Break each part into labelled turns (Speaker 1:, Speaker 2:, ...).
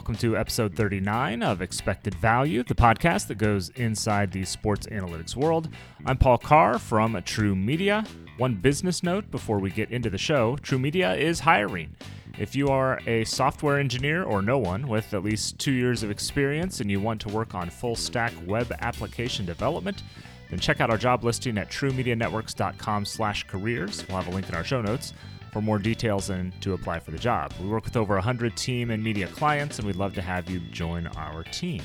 Speaker 1: Welcome to episode 39 of Expected Value, the podcast that goes inside the sports analytics world. I'm Paul Carr from TruMedia. One business note before we get into the show TruMedia is hiring. If you are a software engineer or no one with at least two years of experience and you want to work on full stack web application development, then check out our job listing at trumedianetworks.com slash careers. We'll have a link in our show notes for more details and to apply for the job. We work with over 100 team and media clients, and we'd love to have you join our team.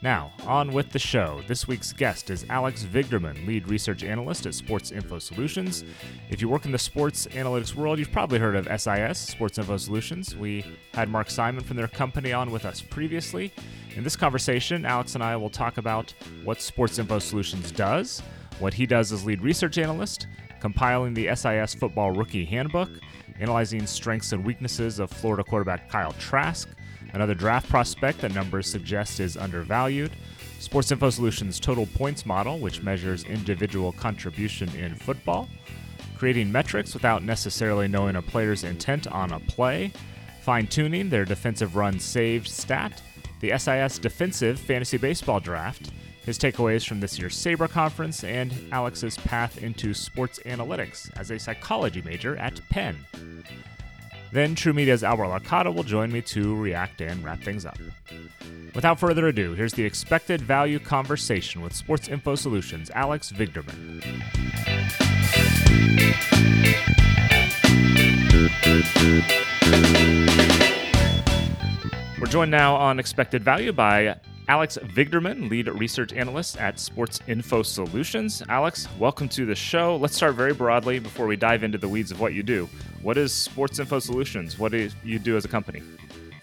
Speaker 1: Now, on with the show. This week's guest is Alex Vigderman, lead research analyst at Sports Info Solutions. If you work in the sports analytics world, you've probably heard of SIS, Sports Info Solutions. We had Mark Simon from their company on with us previously. In this conversation, Alex and I will talk about what Sports Info Solutions does, what he does as lead research analyst, compiling the SIS Football Rookie Handbook, analyzing strengths and weaknesses of Florida quarterback Kyle Trask, another draft prospect that numbers suggest is undervalued, Sports Info Solutions Total Points Model, which measures individual contribution in football, creating metrics without necessarily knowing a player's intent on a play, fine tuning their defensive run saved stat, the SIS Defensive Fantasy Baseball Draft, his takeaways from this year's SABR conference, and Alex's path into sports analytics as a psychology major at Penn. Then TruMedia's Albert Larcada will join me to react and wrap things up. Without further ado, here's the expected value conversation with Sports Info Solutions' Alex Vigderman. We're joined now on Expected Value by Alex Vigderman, lead research analyst at Sports Info Solutions. Alex, welcome to the show. Let's start very broadly before we dive into the weeds of what you do. What is Sports Info Solutions? What do you do as a company?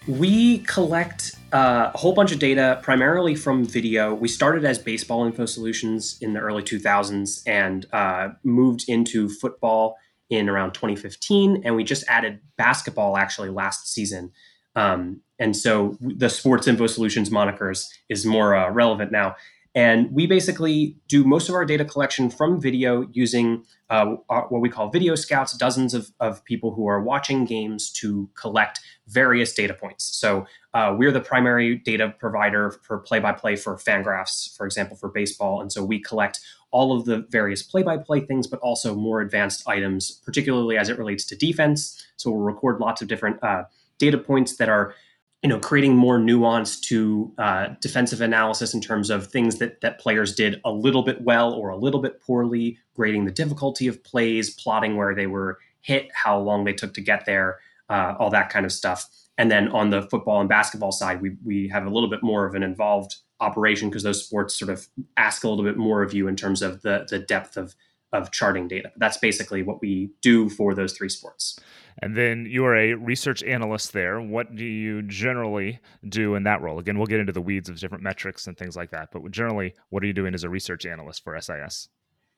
Speaker 2: We collect uh, a whole bunch of data primarily from video. We started as baseball info solutions in the early 2000s and uh, moved into football in around 2015. And we just added basketball actually last season. Um, and so the Sports Info Solutions monikers is more uh, relevant now. And we basically do most of our data collection from video using uh, what we call video scouts, dozens of, of people who are watching games to collect various data points. So uh, we're the primary data provider for play by play for Fangraphs, for example, for baseball. And so we collect all of the various play by play things, but also more advanced items, particularly as it relates to defense. So we'll record lots of different uh, data points that are you know creating more nuance to uh, defensive analysis in terms of things that that players did a little bit well or a little bit poorly grading the difficulty of plays plotting where they were hit how long they took to get there uh, all that kind of stuff. And then on the football and basketball side we, we have a little bit more of an involved operation because those sports sort of ask a little bit more of you in terms of the the depth of of charting data. That's basically what we do for those three sports
Speaker 1: and then you are a research analyst there. What do you generally do in that role? Again, we'll get into the weeds of different metrics and things like that, but generally, what are you doing as a research analyst for SIS?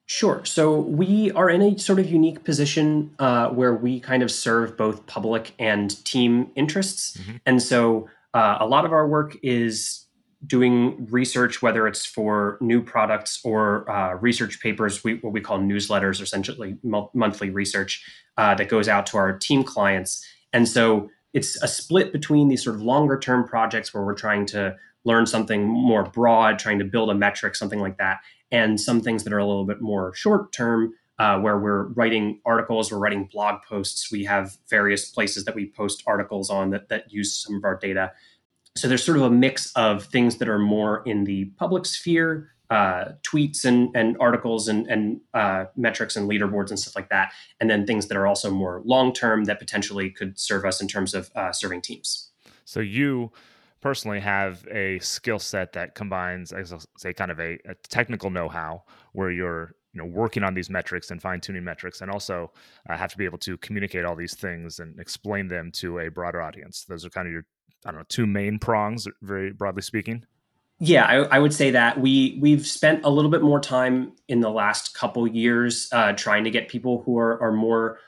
Speaker 2: Sure. So we are in a sort of unique position uh, where we kind of serve both public and team interests. Mm-hmm. And so uh, a lot of our work is doing research, whether it's for new products or uh, research papers, we, what we call newsletters, essentially monthly research uh, that goes out to our team clients. And so it's a split between these sort of longer term projects where we're trying to learn something more broad, trying to build a metric, something like that, and some things that are a little bit more short term. Uh, where we're writing articles, we're writing blog posts. We have various places that we post articles on that, that use some of our data. So there's sort of a mix of things that are more in the public sphere, uh, tweets and, and articles and, and uh, metrics and leaderboards and stuff like that, and then things that are also more long term that potentially could serve us in terms of uh, serving teams.
Speaker 1: So you personally have a skill set that combines, I say, kind of a, a technical know how where you're you know working on these metrics and fine tuning metrics, and also uh, have to be able to communicate all these things and explain them to a broader audience. Those are kind of your I don't know two main prongs, very broadly speaking.
Speaker 2: Yeah, I, I, would say that we we've spent a little bit more time in the last couple years uh, trying to get people who are are more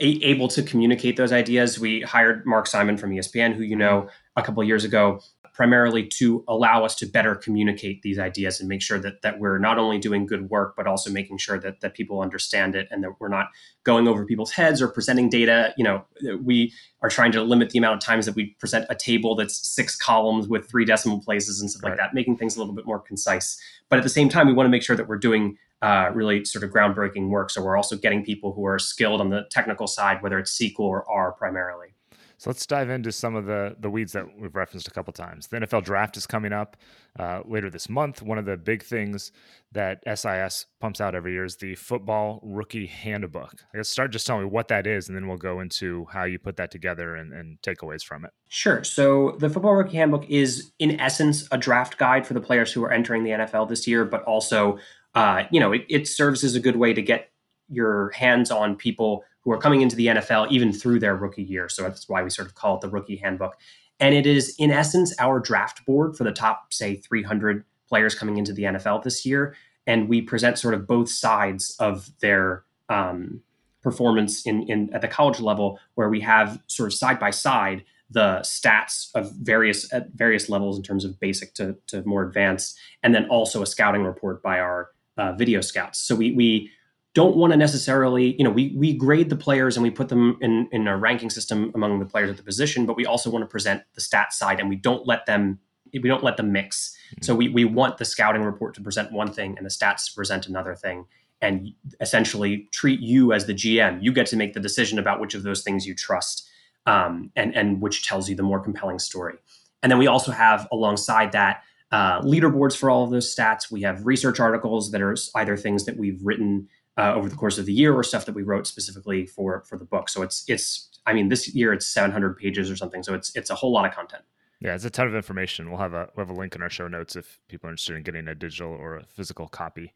Speaker 2: able to communicate those ideas. We hired Mark Simon from ESPN, who you know mm-hmm. a couple years ago, primarily to allow us to better communicate these ideas and make sure that that we're not only doing good work, but also making sure that that people understand it and that we're not going over people's heads or presenting data. You know, we are trying to limit the amount of times that we present a table that's six columns with three decimal places and stuff right. like that, making things a little bit more concise. But at the same time, we want to make sure that we're doing uh, really sort of groundbreaking work. So we're also getting people who are skilled on the technical side, whether it's SQL or R primarily.
Speaker 1: So let's dive into some of the the weeds that we've referenced a couple times. The NFL draft is coming up uh, later this month. One of the big things that SIS pumps out every year is the Football Rookie Handbook. I guess start just telling me what that is, and then we'll go into how you put that together and, and takeaways from it.
Speaker 2: Sure. So the Football Rookie Handbook is, in essence, a draft guide for the players who are entering the NFL this year, but also, uh, you know, it, it serves as a good way to get your hands on people who are coming into the NFL even through their rookie year. So that's why we sort of call it the rookie handbook. And it is, in essence, our draft board for the top, say, 300 players coming into the NFL this year. And we present sort of both sides of their um, performance in, in at the college level, where we have sort of side by side the stats of various at various levels in terms of basic to, to more advanced, and then also a scouting report by our uh, video scouts. So we we don't want to necessarily, you know, we we grade the players and we put them in in a ranking system among the players at the position, but we also want to present the stats side and we don't let them we don't let them mix. Mm-hmm. So we we want the scouting report to present one thing and the stats to present another thing and essentially treat you as the GM. You get to make the decision about which of those things you trust um, and and which tells you the more compelling story. And then we also have alongside that uh, leaderboards for all of those stats. We have research articles that are either things that we've written uh, over the course of the year or stuff that we wrote specifically for for the book. So it's it's I mean this year it's 700 pages or something. So it's it's a whole lot of content.
Speaker 1: Yeah, it's a ton of information. We'll have a we'll have a link in our show notes if people are interested in getting a digital or a physical copy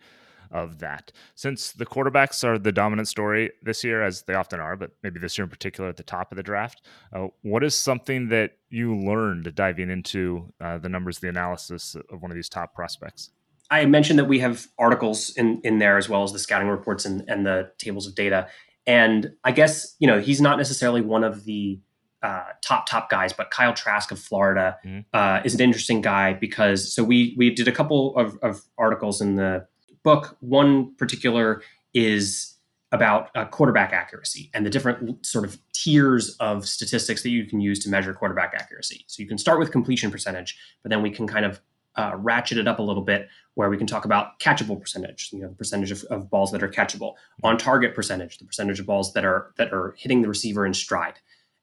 Speaker 1: of that. Since the quarterbacks are the dominant story this year, as they often are, but maybe this year in particular at the top of the draft, uh, what is something that you learned diving into uh, the numbers, the analysis of one of these top prospects?
Speaker 2: I mentioned that we have articles in in there as well as the scouting reports and, and the tables of data. And I guess you know he's not necessarily one of the uh, top top guys, but Kyle Trask of Florida mm-hmm. uh, is an interesting guy because so we we did a couple of, of articles in the book. One particular is about uh, quarterback accuracy and the different sort of tiers of statistics that you can use to measure quarterback accuracy. So you can start with completion percentage, but then we can kind of uh, ratchet it up a little bit where we can talk about catchable percentage, you know, the percentage of, of, balls that are catchable, on target percentage, the percentage of balls that are that are hitting the receiver in stride.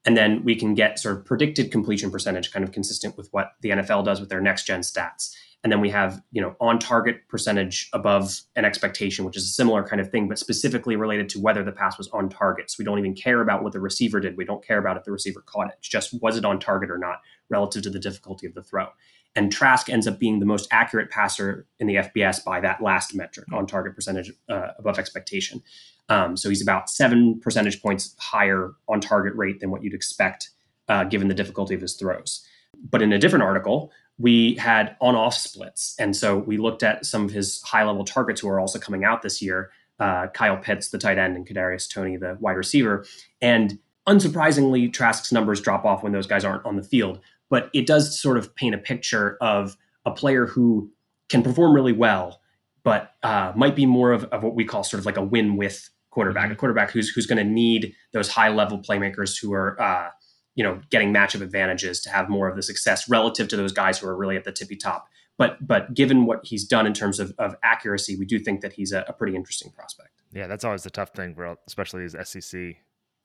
Speaker 2: And then we can get sort of predicted completion percentage, kind of consistent with what the NFL does with their next gen stats. And then we have, you know, on target percentage above an expectation, which is a similar kind of thing, but specifically related to whether the pass was on target. So we don't even care about what the receiver did. We don't care about if the receiver caught it. It's just was it on target or not relative to the difficulty of the throw. And Trask ends up being the most accurate passer in the FBS by that last metric on target percentage uh, above expectation. Um, so he's about seven percentage points higher on target rate than what you'd expect uh, given the difficulty of his throws. But in a different article, we had on off splits. And so we looked at some of his high level targets who are also coming out this year uh, Kyle Pitts, the tight end, and Kadarius Toney, the wide receiver. And unsurprisingly, Trask's numbers drop off when those guys aren't on the field but it does sort of paint a picture of a player who can perform really well, but uh, might be more of, of, what we call sort of like a win with quarterback, mm-hmm. a quarterback who's who's going to need those high level playmakers who are uh, you know getting matchup advantages to have more of the success relative to those guys who are really at the tippy top. But but given what he's done in terms of, of accuracy, we do think that he's a, a pretty interesting prospect.
Speaker 1: Yeah, that's always the tough thing for especially as SEC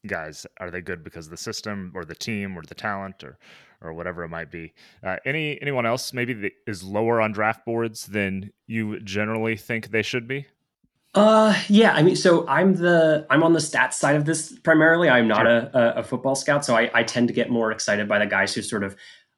Speaker 1: guys. Are they good because of the system or the team or the talent or or whatever it might be. Uh, any anyone else maybe that is lower on draft boards than you generally think they should be?
Speaker 2: Uh, yeah. I mean, so I'm the I'm on the stats side of this primarily. I'm not sure. a, a, football scout, so I, I tend to get more excited by the guys who sort of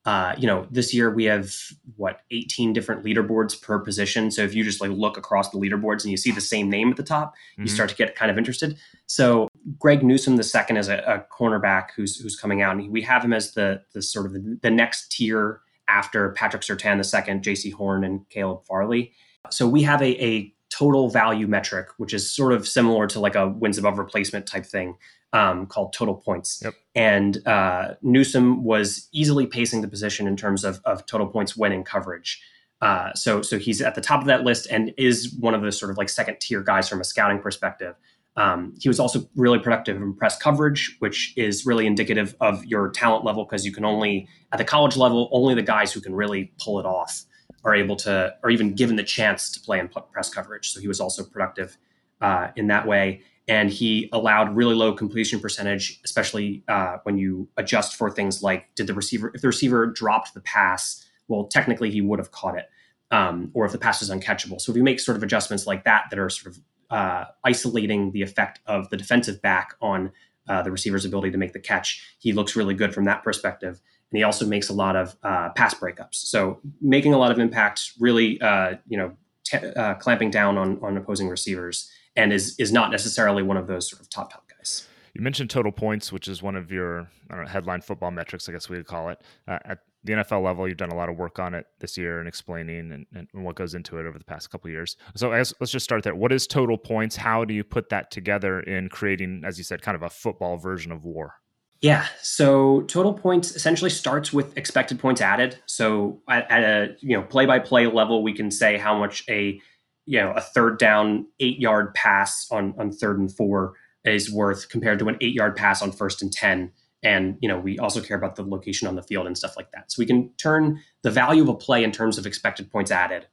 Speaker 2: uh, you know, this year we have what 18 different leaderboards per position. So if you just like look across the leaderboards and you see the same name at the top, mm-hmm. you start to get kind of interested. So Greg Newsome the second is a, a, cornerback who's who's coming out, and we have him as the the sort of the, the next tier after Patrick Surtain the second, Jaycee Horn, and Caleb Farley. So we have a, a total value metric, which is sort of similar to like a wins above replacement type thing um, called Total Points.
Speaker 1: Yep.
Speaker 2: And uh, Newsome was easily pacing the position in terms of, of total points winning coverage. Uh, so, so he's at the top of that list and is one of the sort of like second tier guys from a scouting perspective. Um, he was also really productive in press coverage, which is really indicative of your talent level because you can only, at the college level, only the guys who can really pull it off are able to, or even given the chance to play in press coverage. So he was also productive uh, in that way. And he allowed really low completion percentage, especially uh, when you adjust for things like did the receiver, if the receiver dropped the pass, well, technically he would have caught it. Um, or if the pass is uncatchable. So if you make sort of adjustments like that that are sort of uh, isolating the effect of the defensive back on uh, the receiver's ability to make the catch. He looks really good from that perspective. And he also makes a lot of uh, pass breakups. So making a lot of impact, really, uh, you know, t- uh, clamping down on, on opposing receivers and is, is not necessarily one of those sort of top, top guys.
Speaker 1: You mentioned total points, which is one of your know, headline football metrics, I guess we would call it. Uh, at the NFL level, you've done a lot of work on it this year and explaining and, and what goes into it over the past couple years. So let's just start there. What is total points? How do you put that together in creating, as you said, kind of a football version of war?
Speaker 2: Yeah. So total points essentially starts with expected points added. So at, at a you know play by play level, we can say how much a you know a third down eight yard pass on on third and four is worth compared to an eight yard pass on first and 10 and you know we also care about the location on the field and stuff like that so we can turn the value of a play in terms of expected points added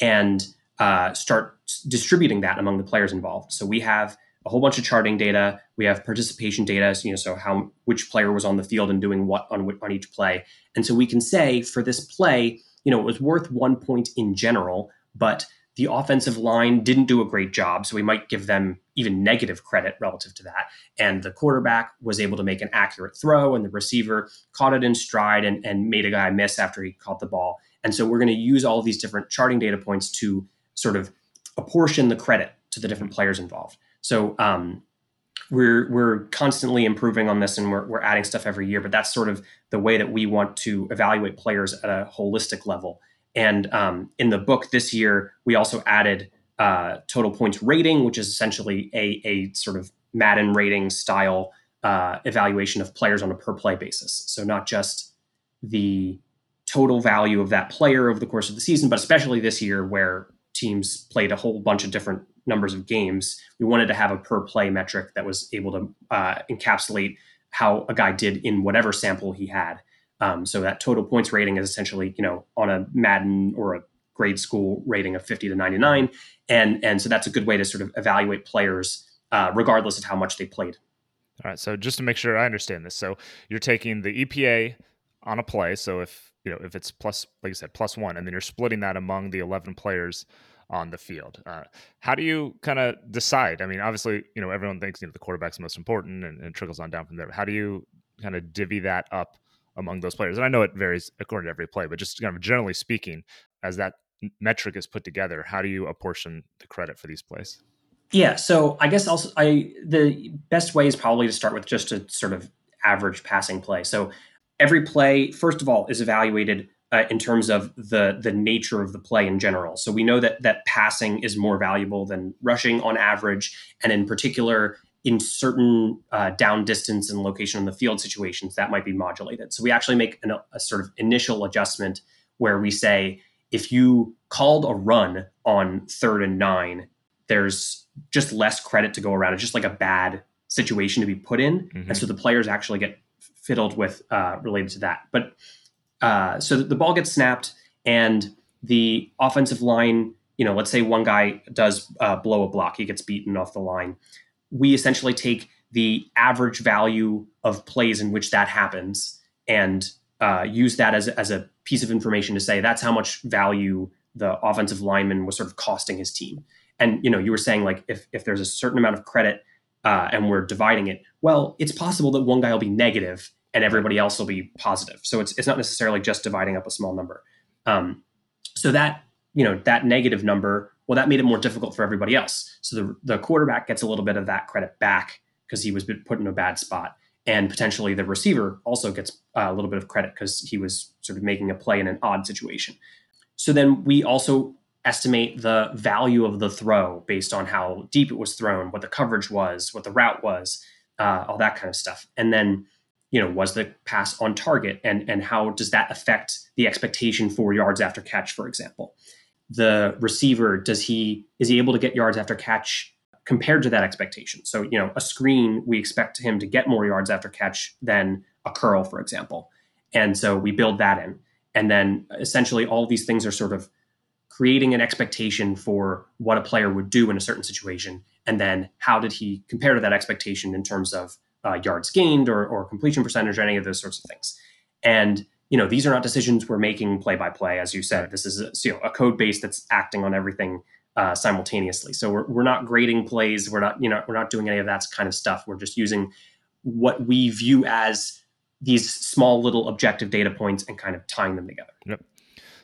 Speaker 2: and uh, start distributing that among the players involved so we have a whole bunch of charting data we have participation data so, you know so how which player was on the field and doing what on, on each play and so we can say for this play you know it was worth one point in general but the offensive line didn't do a great job, so we might give them even negative credit relative to that. And the quarterback was able to make an accurate throw, and the receiver caught it in stride and, and made a guy miss after he caught the ball. And so we're going to use all of these different charting data points to sort of apportion the credit to the different players involved. So um, we're we're constantly improving on this, and we're we're adding stuff every year. But that's sort of the way that we want to evaluate players at a holistic level and um, in the book this year, we also added uh, total points rating, which is essentially a, a sort of Madden rating style uh, evaluation of players on a per play basis. So not just the total value of that player over the course of the season, but especially this year where teams played a whole bunch of different numbers of games. We wanted to have a per play metric that was able to uh, encapsulate how a guy did in whatever sample he had. Um, so that total points rating is essentially, you know, on a Madden or a grade school rating of 50 to 99. And, and so that's a good way to sort of evaluate players uh, regardless of how much they played.
Speaker 1: All right. So just to make sure I understand this. So you're taking the EPA on a play. So if, you know, if it's plus, like you said, plus one, and then you're splitting that among the 11 players on the field. Uh, how do you kind of decide? I mean, obviously, you know, everyone thinks, you know, the quarterback's most important and, and trickles on down from there. How do you kind of divvy that up among those players. And I know it varies according to every play, but just kind of generally speaking, as that metric is put together, how do you apportion the credit for these plays?
Speaker 2: Yeah, so I guess also I the best way is probably to start with just a sort of average passing play. So every play, first of all, is evaluated uh, in terms of the the nature of the play in general. So we know that that passing is more valuable than rushing on average, and in particular, in certain uh, down distance and location on the field situations that might be modulated. So we actually make an, a sort of initial adjustment where we say if you called a run on third and nine, there's just less credit to go around. It's just like a bad situation to be put in, mm-hmm. and so the players actually get fiddled with uh, related to that. But uh, so the ball gets snapped, and the offensive line, you know, let's say one guy does uh, blow a block, he gets beaten off the line we essentially take the average value of plays in which that happens and uh, use that as, as a piece of information to say that's how much value the offensive lineman was sort of costing his team. And you know, you were saying like if if there's a certain amount of credit uh, and we're dividing it, well, it's possible that one guy will be negative and everybody else will be positive. So it's it's not necessarily just dividing up a small number. Um, so that you know that negative number well, that made it more difficult for everybody else. So the, the quarterback gets a little bit of that credit back because he was put in a bad spot. And potentially the receiver also gets uh, a little bit of credit because he was sort of making a play in an odd situation. So then we also estimate the value of the throw based on how deep it was thrown, what the coverage was, what the route was. uh, all that kind of stuff. And then, you know, was the pass on target, and and how does that affect the expectation for yards after catch, for example? The receiver does he is he able to get yards after catch compared to that expectation? So, you know, a screen we expect him to get more yards after catch than a curl, for example, and so we build that in, and then essentially all these things are sort of creating an expectation for what a player would do in a certain situation and then how did he compare to that expectation in terms of uh, yards gained or, or completion percentage or any of those sorts of things. And you know these are not decisions we're making play by play as you said. This is a, you know, a code base that's acting on everything uh, simultaneously. So we're, we're not grading plays. We're not you know we're not doing any of that kind of stuff. We're just using what we view as these small little objective data points and kind of tying them together.
Speaker 1: Yep.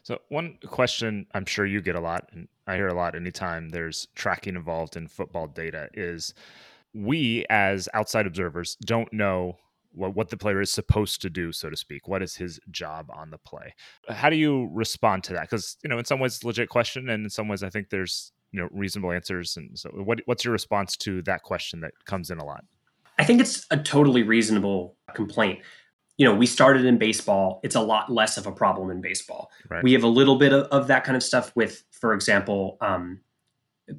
Speaker 1: So one question I'm sure you get a lot, and I hear a lot anytime there's tracking involved in football data, is we as outside observers don't know what, what the player is supposed to do, so to speak. What is his job on the play? How do you respond to that? Because you know, in some ways, legit question, and in some ways, I think there's you know reasonable answers. And so, what, what's your response to that question that comes in a lot?
Speaker 2: I think it's a totally reasonable complaint you know, we started in baseball. It's a lot less of a problem in baseball. Right. We have a little bit of, of, that kind of stuff with, for example, um,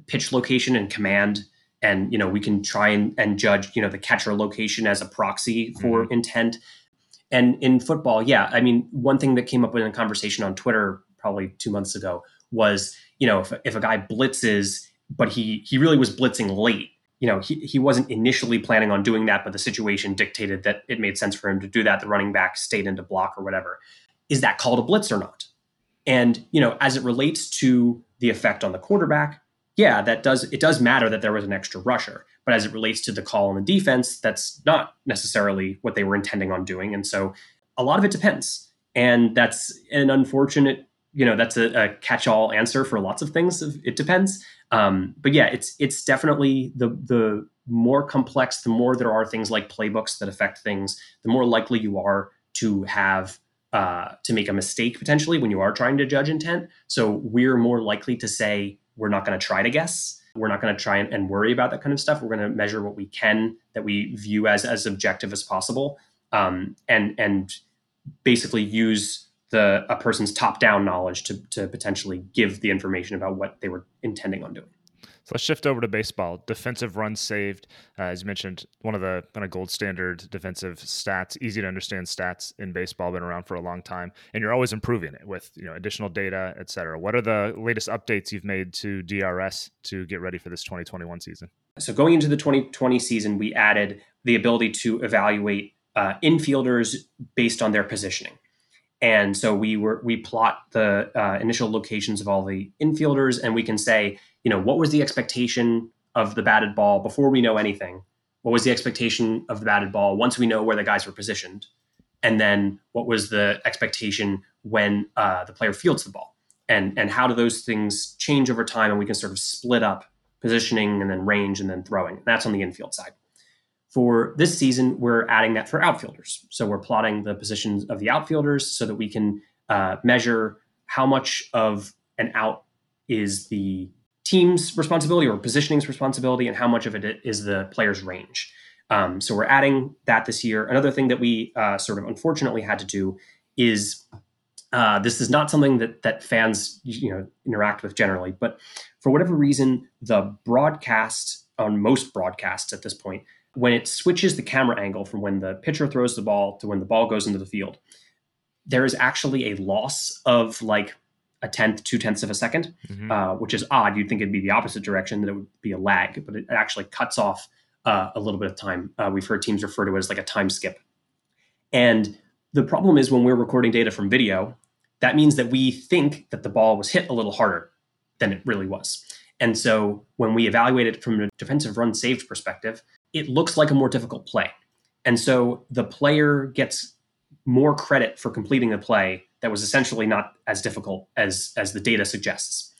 Speaker 2: pitch location and command. And, you know, we can try and, and judge, you know, the catcher location as a proxy for mm-hmm. intent. And in football, yeah, I mean, one thing that came up in a conversation on Twitter probably two months ago was, you know, if, if a guy blitzes, but he he really was blitzing late you know, he, he wasn't initially planning on doing that, but the situation dictated that it made sense for him to do that. The running back stayed into block or whatever. Is that called a blitz or not? And, you know, as it relates to the effect on the quarterback, yeah, that does it does matter that there was an extra rusher. But as it relates to the call on the defense, that's not necessarily what they were intending on doing. And so a lot of it depends. And that's an unfortunate, you know, that's a, a catch-all answer for lots of things. It depends. Um, but yeah, it's it's definitely the the more complex, the more there are things like playbooks that affect things, the more likely you are to have uh, to make a mistake potentially when you are trying to judge intent. So we're more likely to say we're not going to try to guess. We're not going to try and, and, worry about that kind of stuff. We're going to measure what we can that we view as as objective as possible, um, and and basically use the a person's top down knowledge to to potentially give the information about what they were intending on doing.
Speaker 1: So let's shift over to baseball. Defensive runs saved, uh, as you mentioned, one of the kind of gold standard defensive stats, easy to understand stats in baseball, been around for a long time, and you're always improving it with you know additional data, et cetera. What are the latest updates you've made to DRS to get ready for this 2021 season?
Speaker 2: So going into the 2020 season, we added the ability to evaluate uh, infielders based on their positioning. And so we were we plot the uh, initial locations of all the infielders, and we can say, you know, what was the expectation of the batted ball before we know anything? What was the expectation of the batted ball once we know where the guys were positioned? And then what was the expectation when uh, the player fields the ball? And and how do those things change over time? And we can sort of split up positioning and then range and then throwing. That's on the infield side. For this season, we're adding that for outfielders. So we're plotting the positions of the outfielders so that we can uh, measure how much of an out is the team's responsibility or positioning's responsibility and how much of it is the player's range. Um, so we're adding that this year. Another thing that we uh, sort of unfortunately had to do is uh, this is not something that that fans you know interact with generally, but for whatever reason, the broadcast on most broadcasts at this point when it switches the camera angle from when the pitcher throws the ball to when the ball goes into the field, there is actually a loss of like a tenth, two tenths of a 2nd mm-hmm. uh, which is odd. You'd think it'd be the opposite direction, that it would be a lag, but it actually cuts off uh, a little bit of time. Uh, we've heard teams refer to it as like a time skip. And the problem is when we're recording data from video, that means that we think that the ball was hit a little harder than it really was. And so when we evaluate it from a defensive run saved perspective, it looks like a more difficult play. And so the player gets more credit for completing the play that was essentially not as difficult as, as the data suggests.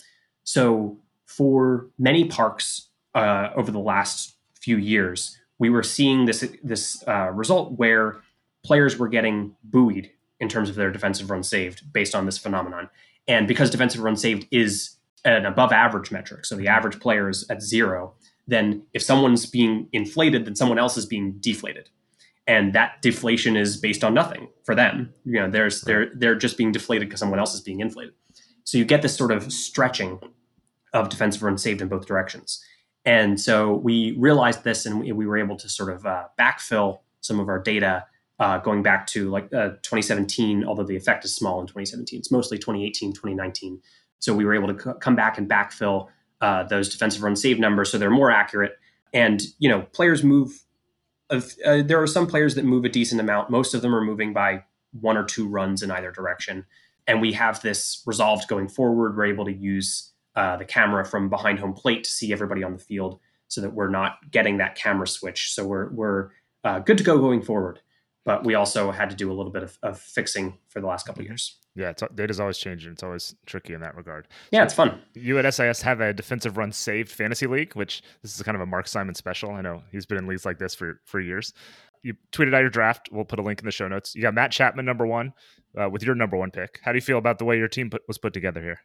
Speaker 2: So for many parks uh, over the last few years, we were seeing this, this uh, result where players were getting buoyed in terms of their defensive run saved based on this phenomenon. And because defensive run saved is an above average metric, so the average player is at zero, then if someone's being inflated, then someone else is being deflated. And that deflation is based on nothing for them. You know, there's they're they're just being deflated because someone else is being inflated. So you get this sort of stretching of defensive runs saved in both directions. And so we realized this and we, we were able to sort of uh, backfill some of our data uh, going back to like uh, 2017, although the effect is small in 2017. It's mostly 2018, 2019. So we were able to c- come back and backfill uh, those defensive run save numbers so they're more accurate. And you know, players move. Of, uh, there are some players that move a decent amount. Most of them are moving by one or two runs in either direction. And we have this resolved going forward. We're able to use uh, the camera from behind home plate to see everybody on the field, so that we're not getting that camera switch. So we're we're uh, good to go going forward but we also had to do a little bit of, of fixing for the last couple of years.
Speaker 1: Yeah, it's, data's always changing. It's always tricky in that regard.
Speaker 2: Yeah, so it's fun.
Speaker 1: You at SIS have a defensive run saved fantasy league, which this is kind of a Mark Simon special. I know he's been in leagues like this for for years. You tweeted out your draft. We'll put a link in the show notes. You got Matt Chapman number one uh, with your number one pick. How do you feel about the way your team put, was put together here?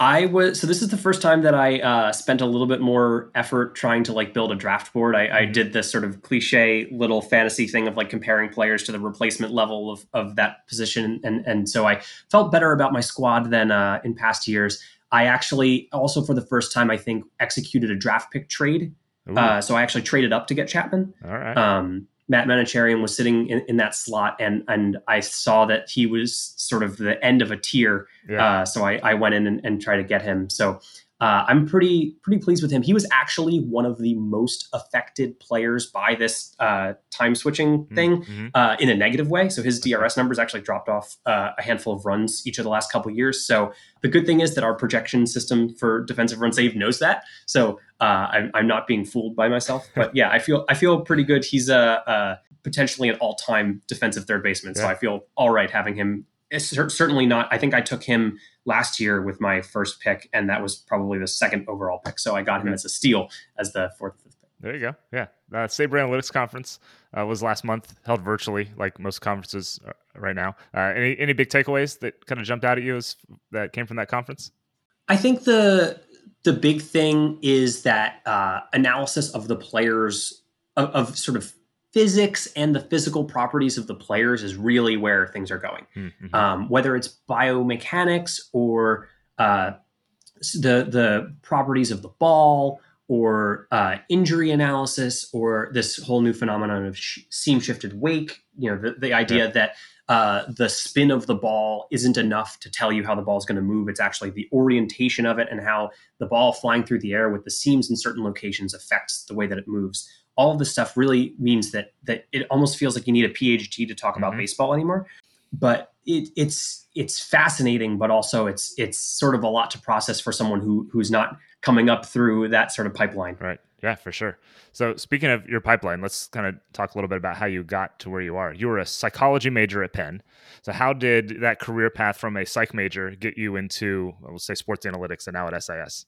Speaker 2: I was so this is the first time that I uh, spent a little bit more effort trying to like build a draft board. I, I, mm-hmm. did this sort of cliche little fantasy thing of like comparing players to the replacement level of, of that position, and and so I felt better about my squad than uh, in past years. I actually also for the first time I think executed a draft pick trade. Uh, so I actually traded up to get Chapman.
Speaker 1: All right.
Speaker 2: Um, Matt Manocherian was sitting in, in, that slot, and and I saw that he was sort of the end of a tier. Yeah. Uh, so I, I went in and, and tried to get him. So uh, I'm pretty pretty pleased with him. He was actually one of the most affected players by this uh, time switching mm-hmm. thing mm-hmm. uh, in a negative way. So his DRS numbers actually dropped off uh, a handful of runs each of the last couple years. So the good thing is that our projection system for defensive run save knows that. So uh, I'm, I'm, not being fooled by myself. But yeah, I feel I feel pretty good. He's a, a potentially an all time defensive third baseman. Yeah. So I feel all right having him it's certainly not. I think I took him last year with my first pick, and that was probably the second overall pick. So I got him as a steal as the fourth.
Speaker 1: There you go. Yeah. Uh, SABR Analytics Conference uh, was last month, held virtually, like most conferences uh, right now. Uh, any any big takeaways that kind of jumped out at you as, that came from that conference?
Speaker 2: I think the the big thing is that uh, analysis of the players of, of sort of physics and the physical properties of the players is really where things are going. Mm-hmm. Um, whether it's biomechanics or uh, the the properties of the ball or uh, injury analysis or this whole new phenomenon of sh- seam shifted wake. You know, the, the idea yeah. that uh, the spin of the ball isn't enough to tell you how the ball is going to move. It's actually the orientation of it and how the ball flying through the air with the seams in certain locations affects the way that it moves all of this stuff really means that that it almost feels like you need a PhD to talk mm-hmm. about baseball anymore. But it, it's it's fascinating, but also it's it's sort of a lot to process for someone who who's not coming up through that sort of pipeline.
Speaker 1: Right. Yeah, for sure. So speaking of your pipeline, let's kind of talk a little bit about how you got to where you are. You were a psychology major at Penn. So how did that career path from a psych major get you into, we'll say, sports analytics and now at SIS?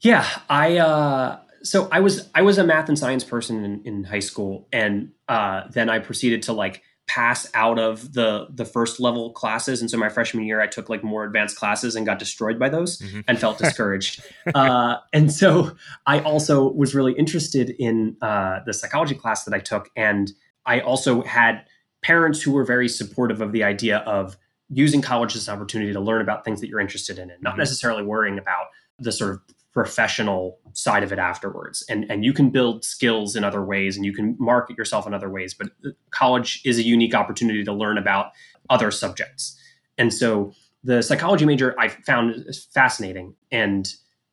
Speaker 2: Yeah, I uh, so I was I was a math and science person in, in high school, and uh, then I proceeded to like pass out of the the first level classes, and so my freshman year I took like more advanced classes and got destroyed by those mm-hmm. and felt discouraged. uh, and so I also was really interested in uh, the psychology class that I took, and I also had parents who were very supportive of the idea of using college as an opportunity to learn about things that you're interested in, and not mm-hmm. necessarily worrying about the sort of professional side of it afterwards. And and you can build skills in other ways and you can market yourself in other ways but uh, college is a unique opportunity to learn about other subjects. And so the psychology major i found fascinating. And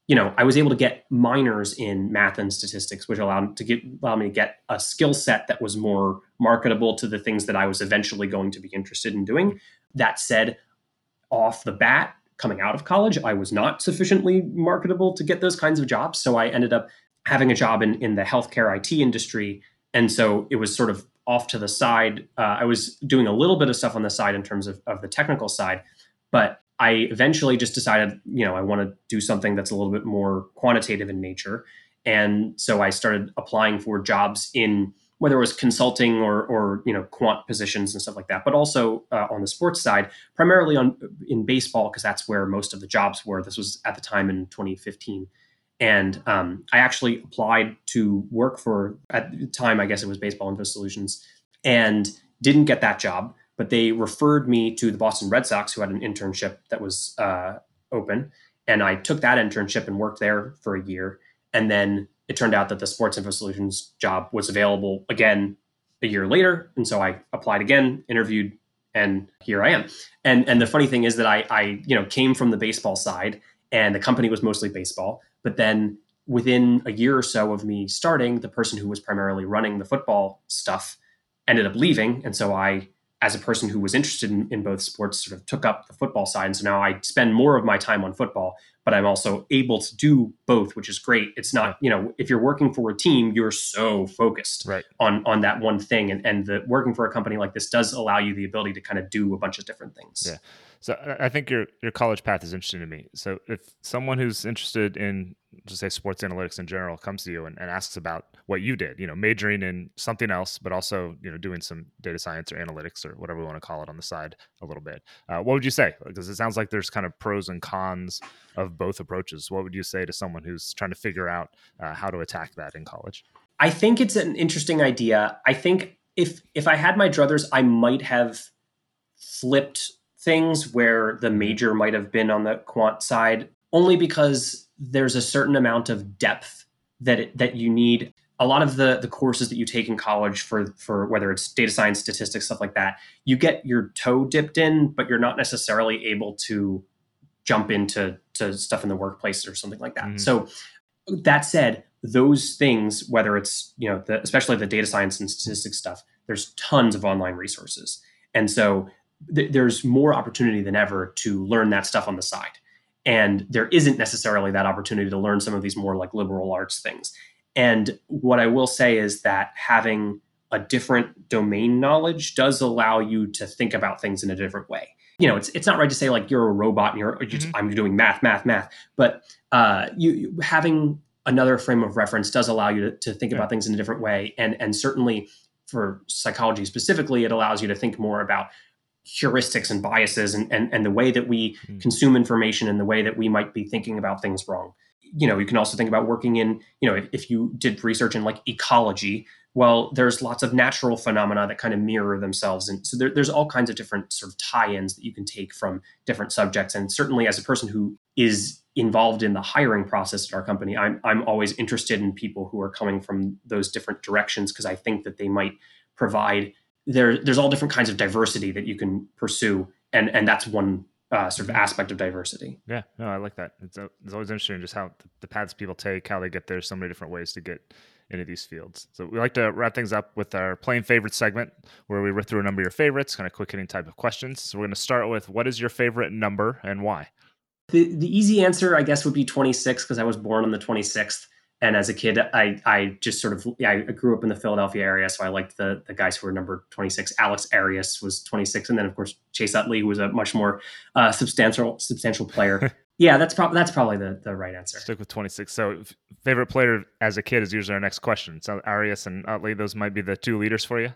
Speaker 2: you know i was able to get minors in math and statistics which allowed to get allow me to get a skill set that was more marketable to the things that i was eventually going to be interested in doing. That said off the bat coming out of college, I was not sufficiently marketable to get those kinds of jobs. So I ended up having a job in, in the healthcare IT industry. And so it was sort of off to the side. Uh, I was doing a little bit of stuff on the side in terms of, of the technical side, but I eventually just decided, you know, I want to do something that's a little bit more quantitative in nature. And so I started applying for jobs in whether it was consulting or or you know quant positions and stuff like that, but also uh, on the sports side, primarily on in baseball because that's where most of the jobs were. This was at the time in 2015, And um, I actually applied to work for, at the time, I guess it was Baseball Info Solutions, and didn't get that job. But they referred me to the Boston Red Sox, who had an internship that was uh, open. And I took that internship and worked there for a year. And then it turned out that the Sports Info Solutions job was available again a year later. And so I applied again, interviewed, and here I am. And and the funny thing is that I I you know came from the baseball side and the company was mostly baseball, but then within a year or so of me starting, the person who was primarily running the football stuff ended up leaving. And so I as a person who was interested in, in both sports sort of took up the football side. And so now i spend more of my time on football but i'm also able to do both which is great. It's not you know if you're working for a team you're so focused
Speaker 1: right.
Speaker 2: on on that one thing. And and the working for a company like this does allow you the ability to kind of do a bunch of different things.
Speaker 1: Yeah so I think your your college path is interesting to me. So if someone who's interested in just say sports analytics in general comes to you and, and, asks about what you did, you know, majoring in something else, but also you know doing some data science or analytics or whatever we want to call it on the side a little bit, uh, what would you say? Because it sounds like there's kind of pros and cons of both approaches. What would you say to someone who's trying to figure out uh, how to attack that in college?
Speaker 2: I think it's an interesting idea. I think if if I had my druthers, I might have flipped things where the major might have been on the quant side, only because there's a certain amount of depth that it, that you need. A lot of the the courses that you take in college for for whether it's data science, statistics, stuff like that, you get your toe dipped in, but you're not necessarily able to jump into to stuff in the workplace or something like that. Mm-hmm. So that said, those things, whether it's you know the, especially the data science and statistics stuff, there's tons of online resources, and so th- there's more opportunity than ever to learn that stuff on the side. And there isn't necessarily that opportunity to learn some of these more like liberal arts things. And what I will say is that having a different domain knowledge does allow you to think about things in a different way. You know, it's it's not right to say like you're a robot and you're, mm-hmm. I'm doing math, math, math, but uh, you, you, having another frame of reference does allow you to, to think yeah. about things in a different way, and and certainly for psychology specifically, it allows you to think more about heuristics and biases and, and, and the way that we mm. consume information and the way that we might be thinking about things wrong. You know, you can also think about working in, you know, if, if you did research in like ecology, well, there's lots of natural phenomena that kind of mirror themselves. And so there, there's all kinds of different sort of tie ins that you can take from different subjects. And certainly as a person who is involved in the hiring process at our company, I'm, I'm always interested in people who are coming from those different directions because I think that they might provide there there's all different kinds of diversity that you can pursue, and and that's one uh, sort of aspect of diversity.
Speaker 1: Yeah, no, I like that. It's, uh, it's always interesting just how the paths people take, how they get there. So many different ways to get into these fields. So we like to wrap things up with our playing favorite segment, where we rip through a number of your favorites, kind of quick hitting type of questions. So we're going to start with what is your favorite number and why?
Speaker 2: The the easy answer, I guess, would be 26 because I was born on the 26th and as a kid i i just sort of i grew up in the philadelphia area so i liked the the guys who were number 26 alex arias was 26 and then of course chase utley who was a much more uh, substantial substantial player. Yeah that's probably that's probably the, the right answer.
Speaker 1: Stick with 26 so favorite player as a kid is usually our next question. So arias and utley those might be the two leaders for you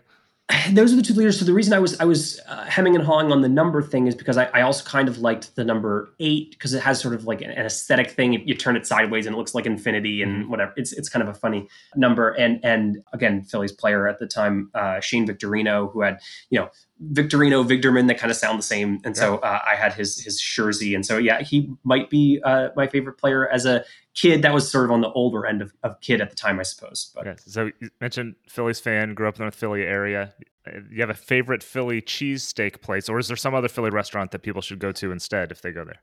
Speaker 2: those are the two leaders. So the reason I was I was uh, hemming and hawing on the number thing is because I, I also kind of liked the number eight because it has sort of like an, aesthetic thing. You, you, turn it sideways and it looks like infinity and mm-hmm. whatever. It's it's kind of a funny number. And and again, Phillies player at the time, uh, Shane Victorino, who had you know Victorino, Vigderman that kind of sound the same. And so uh, I had his his jersey. And so yeah, he might be uh, my favorite player as a kid. That was sort of on the older end of, of kid at the time, I suppose.
Speaker 1: But so you mentioned Phillies fan, grew up in the Philly area. Uh, you have a favorite Philly cheesesteak place, or is there some other Philly restaurant that people should go to instead if they go there?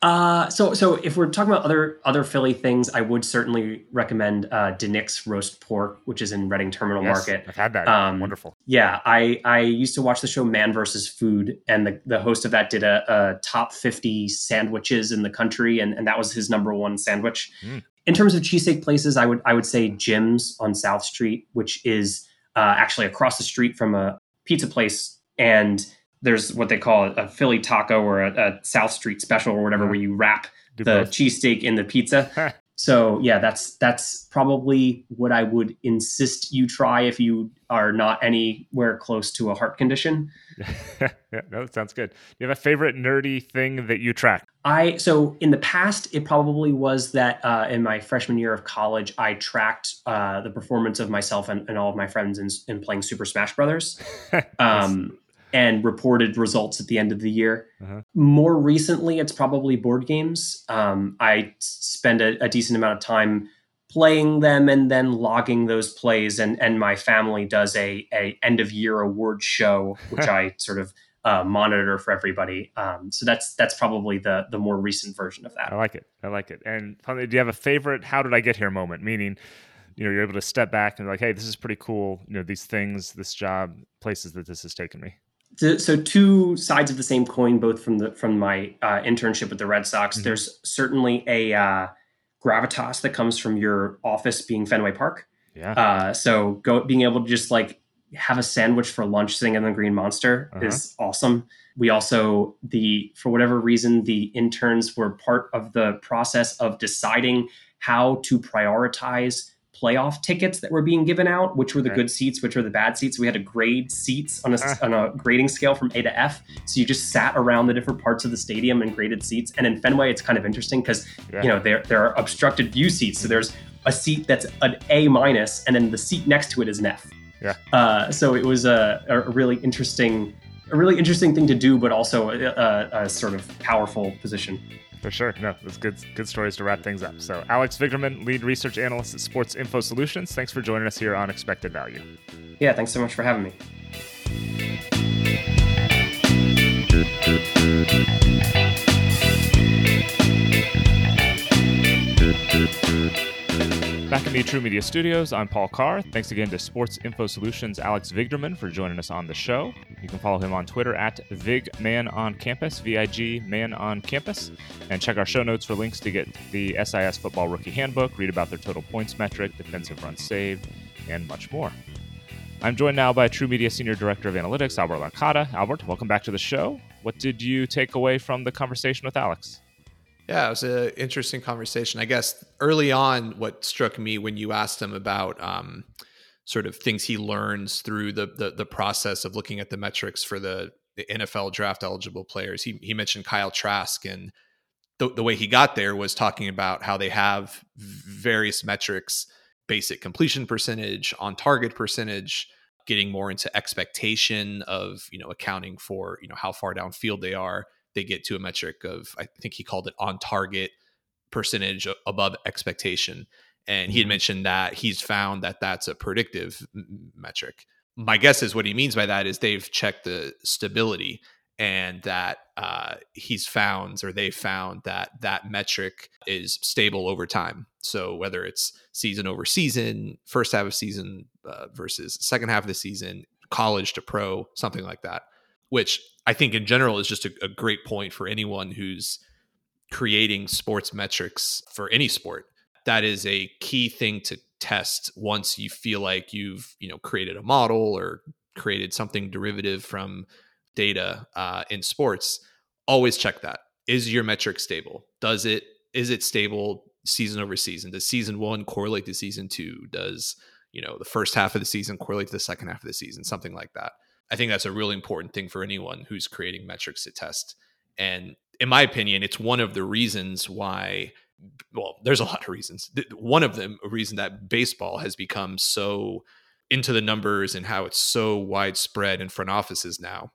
Speaker 2: Uh, so so if we're talking about other other Philly things, I would certainly recommend uh, DiNic's roast pork, which is in Reading Terminal
Speaker 1: yes,
Speaker 2: Market.
Speaker 1: I've had that. Um, Wonderful.
Speaker 2: Yeah, I I used to watch the show Man versus Food, and the, the host of that did a, a top fifty sandwiches in the country, and, and that was his number one sandwich. Mm. In terms of cheesesteak places, I would I would say Jim's on South Street, which is uh, actually across the street from a pizza place, and there's what they call a Philly taco or a, a South Street special or whatever, where you wrap the cheesesteak in the pizza. So yeah, that's that's probably what I would insist you try if you are not anywhere close to a heart condition.
Speaker 1: yeah, no, that sounds good. Do you have a favorite nerdy thing that you track?
Speaker 2: I so in the past, it probably was that uh, in my freshman year of college, I tracked uh, the performance of myself and, and, all of my friends in, in playing Super Smash Brothers. um, and reported results at the end of the year. Uh-huh. More recently, it's probably board games. Um, I spend a, a, decent amount of time playing them and then logging those plays. And and my family does a, a end of year award show, which I sort of uh, monitor for everybody. Um, so that's that's probably the the more recent version of that.
Speaker 1: I like it. I like it. And finally, do you have a favorite "How did I get here" moment? Meaning, you know, you're able to step back and like, hey, this is pretty cool. You know, these things, this job, places that this has taken me
Speaker 2: so two sides of the same coin, both from the from my uh, internship with the Red Sox. Mm-hmm. There's certainly a uh, gravitas that comes from your office being Fenway Park.
Speaker 1: Yeah.
Speaker 2: Uh, so go being able to just like have a sandwich for lunch sitting in the Green Monster uh-huh. is awesome. We also the for whatever reason the interns were part of the process of deciding how to prioritize playoff tickets that were being given out, which were the good seats, which were the bad seats. We had to grade seats on a, uh. on a grading scale from A to F. So you just sat around the different parts of the stadium and graded seats. And in Fenway, it's kind of interesting because yeah. you know there there are obstructed view seats. So there's a seat that's an A minus, and then the seat next to it is an F.
Speaker 1: Yeah.
Speaker 2: Uh, so it was a, a really interesting a really interesting thing to do, but also a, a, a sort of powerful position.
Speaker 1: For sure. No, that's good good stories to wrap things up. So Alex Vigderman, lead research analyst at Sports Info Solutions. Thanks for joining us here on Expected Value.
Speaker 2: Yeah, thanks so much for having me.
Speaker 1: Back in the TruMedia studios, I'm Paul Carr. Thanks again to Sports Info Solutions Alex Vigderman for joining us on the show. You can follow him on Twitter at VigManOnCampus, V-I-G Man on Campus, and check our show notes for links to get the SIS Football Rookie Handbook, read about their total points metric, defensive runs saved, and much more. I'm joined now by TruMedia Senior Director of Analytics, Albert Larcada. Albert, welcome back to the show. What did you take away from the conversation with Alex?
Speaker 3: Yeah, it was an interesting conversation. I guess early on, what struck me when you asked him about um, sort of things he learns through the, the, the process of looking at the metrics for the, the NFL draft eligible players, he he mentioned Kyle Trask and the, the way he got there was talking about how they have various metrics, basic completion percentage, on target percentage, getting more into expectation of you know accounting for you know how far downfield they are they get to a metric of I think he called it on target percentage above expectation. And he had mm-hmm. mentioned that he's found that that's a predictive metric. My guess is what he means by that is they've checked the stability and that uh, he's found or they found that that metric is stable over time. So whether it's season over season first half of season uh, versus second half of the season college to pro something like that which I think in general is just a, a great point for anyone who's creating sports metrics for any sport. That is a key thing to test once you feel like you've you know created a model or created something derivative from data uh, in sports. Always check that. Is your metric stable? Does it is it stable season over season? Does season one correlate to season two? Does you know the first half of the season correlate to the second half of the season? Something like that. I think that's a really important thing for anyone who's creating metrics to test. And in my opinion, it's one of the reasons why, well, there's a lot of reasons. One of them, a reason that baseball has become so into the numbers and how it's so widespread in front offices now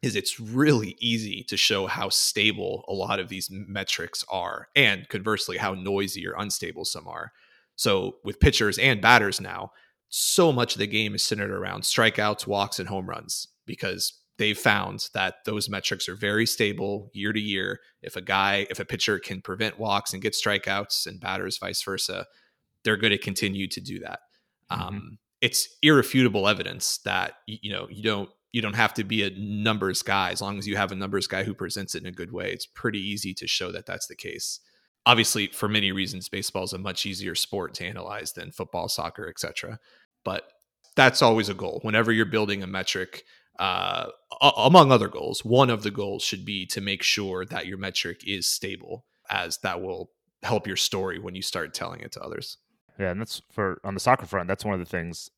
Speaker 3: is it's really easy to show how stable a lot of these metrics are and conversely how noisy or unstable some are. So with pitchers and batters now, so much of the game is centered around strikeouts, walks, and home runs because they've found that those metrics are very stable year to year. If a guy, if a pitcher can prevent walks and get strikeouts, and batters vice versa, they're going to continue to do that. Mm-hmm. Um, it's irrefutable evidence that you know you don't you don't have to be a numbers guy as long as you have a numbers guy who presents it in a good way. It's pretty easy to show that that's the case obviously for many reasons baseball is a much easier sport to analyze than football soccer etc but that's always a goal whenever you're building a metric uh, among other goals one of the goals should be to make sure that your metric is stable as that will help your story when you start telling it to others.
Speaker 1: Yeah, and that's for on the soccer front. That's one of the things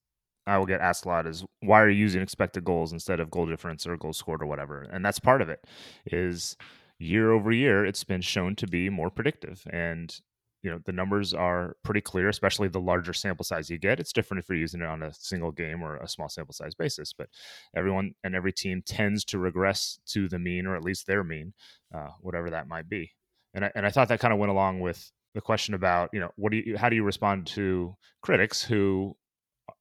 Speaker 1: I will get asked a lot is why are you using expected goals instead of goal difference or goal scored or whatever? And that's part of it. Is year over year, it's been shown to be more predictive, and you know the numbers are pretty clear especially the larger sample size you get. It's different if you're using it on a single game or a small sample size basis but everyone and every team tends to regress to the mean or at least their mean uh, whatever that might be. And I, and I thought that kind of went along with the question about you know what do you how do you respond to critics who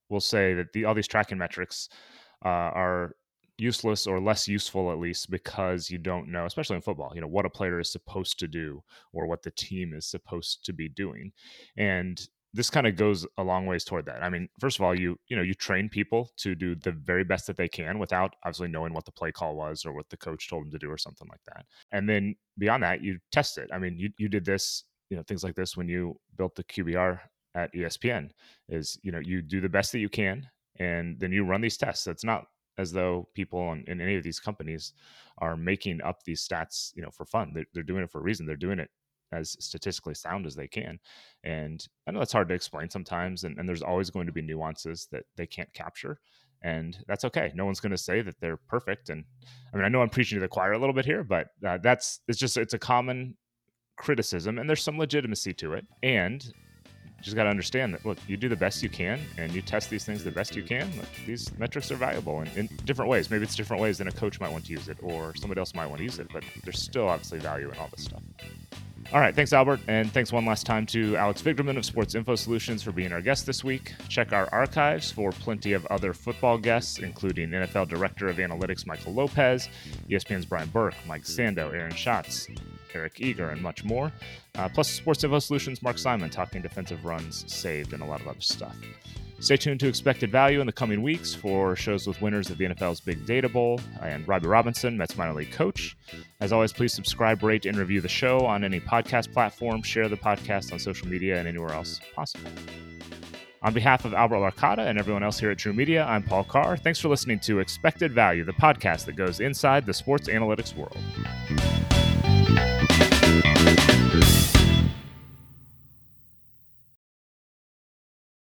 Speaker 1: will say that the all these tracking metrics uh, are useless or less useful at least because you don't know especially in football you know what a player is supposed to do or what the team is supposed to be doing. And this kind of goes a long ways toward that. I mean first of all you you know you train people to do the very best that they can without obviously knowing what the play call was or what the coach told them to do or something like that. And then beyond that you test it. I mean you, you did this you know things like this when you built the qbr at espn is you know you do the best that you can and then you run these tests. It's not as though people in, in, any of these companies are making up these stats, you know, for fun. They're, they're doing it for a reason. They're doing it as statistically sound as they can. And I know that's hard to explain sometimes, and, and there's always going to be nuances that they can't capture. And that's okay. No one's going to say that they're perfect. And I mean, I know I'm preaching to the choir a little bit here, but uh, that's it's just it's a common criticism, and there's some legitimacy to it. And just got to understand that look you do the best you can and you test these things the best you can look, these metrics are valuable in, in, different ways. Maybe it's different ways than a coach might want to use it or somebody else might want to use it but there's still obviously value in all this stuff. All right thanks albert and thanks one last time to alex vigderman of sports info solutions for being our guest this week. Check our archives for plenty of other football guests including nfl director of analytics michael lopez espn's brian burke mike sando aaron schatz Eric Eager, and much more. Uh, plus, Sports Info Solutions, Mark Simon talking defensive runs saved and a lot of other stuff. Stay tuned to Expected Value in the coming weeks for shows with winners of the NFL's Big Data Bowl and Robbie Robinson, Mets minor league coach. As always, please subscribe, rate, and review the show on any podcast platform. Share the podcast on social media and anywhere else possible. On behalf of Albert Larcada and everyone else here at TruMedia, I'm Paul Carr. Thanks for listening to Expected Value, the podcast that goes inside the sports analytics world. Sunday.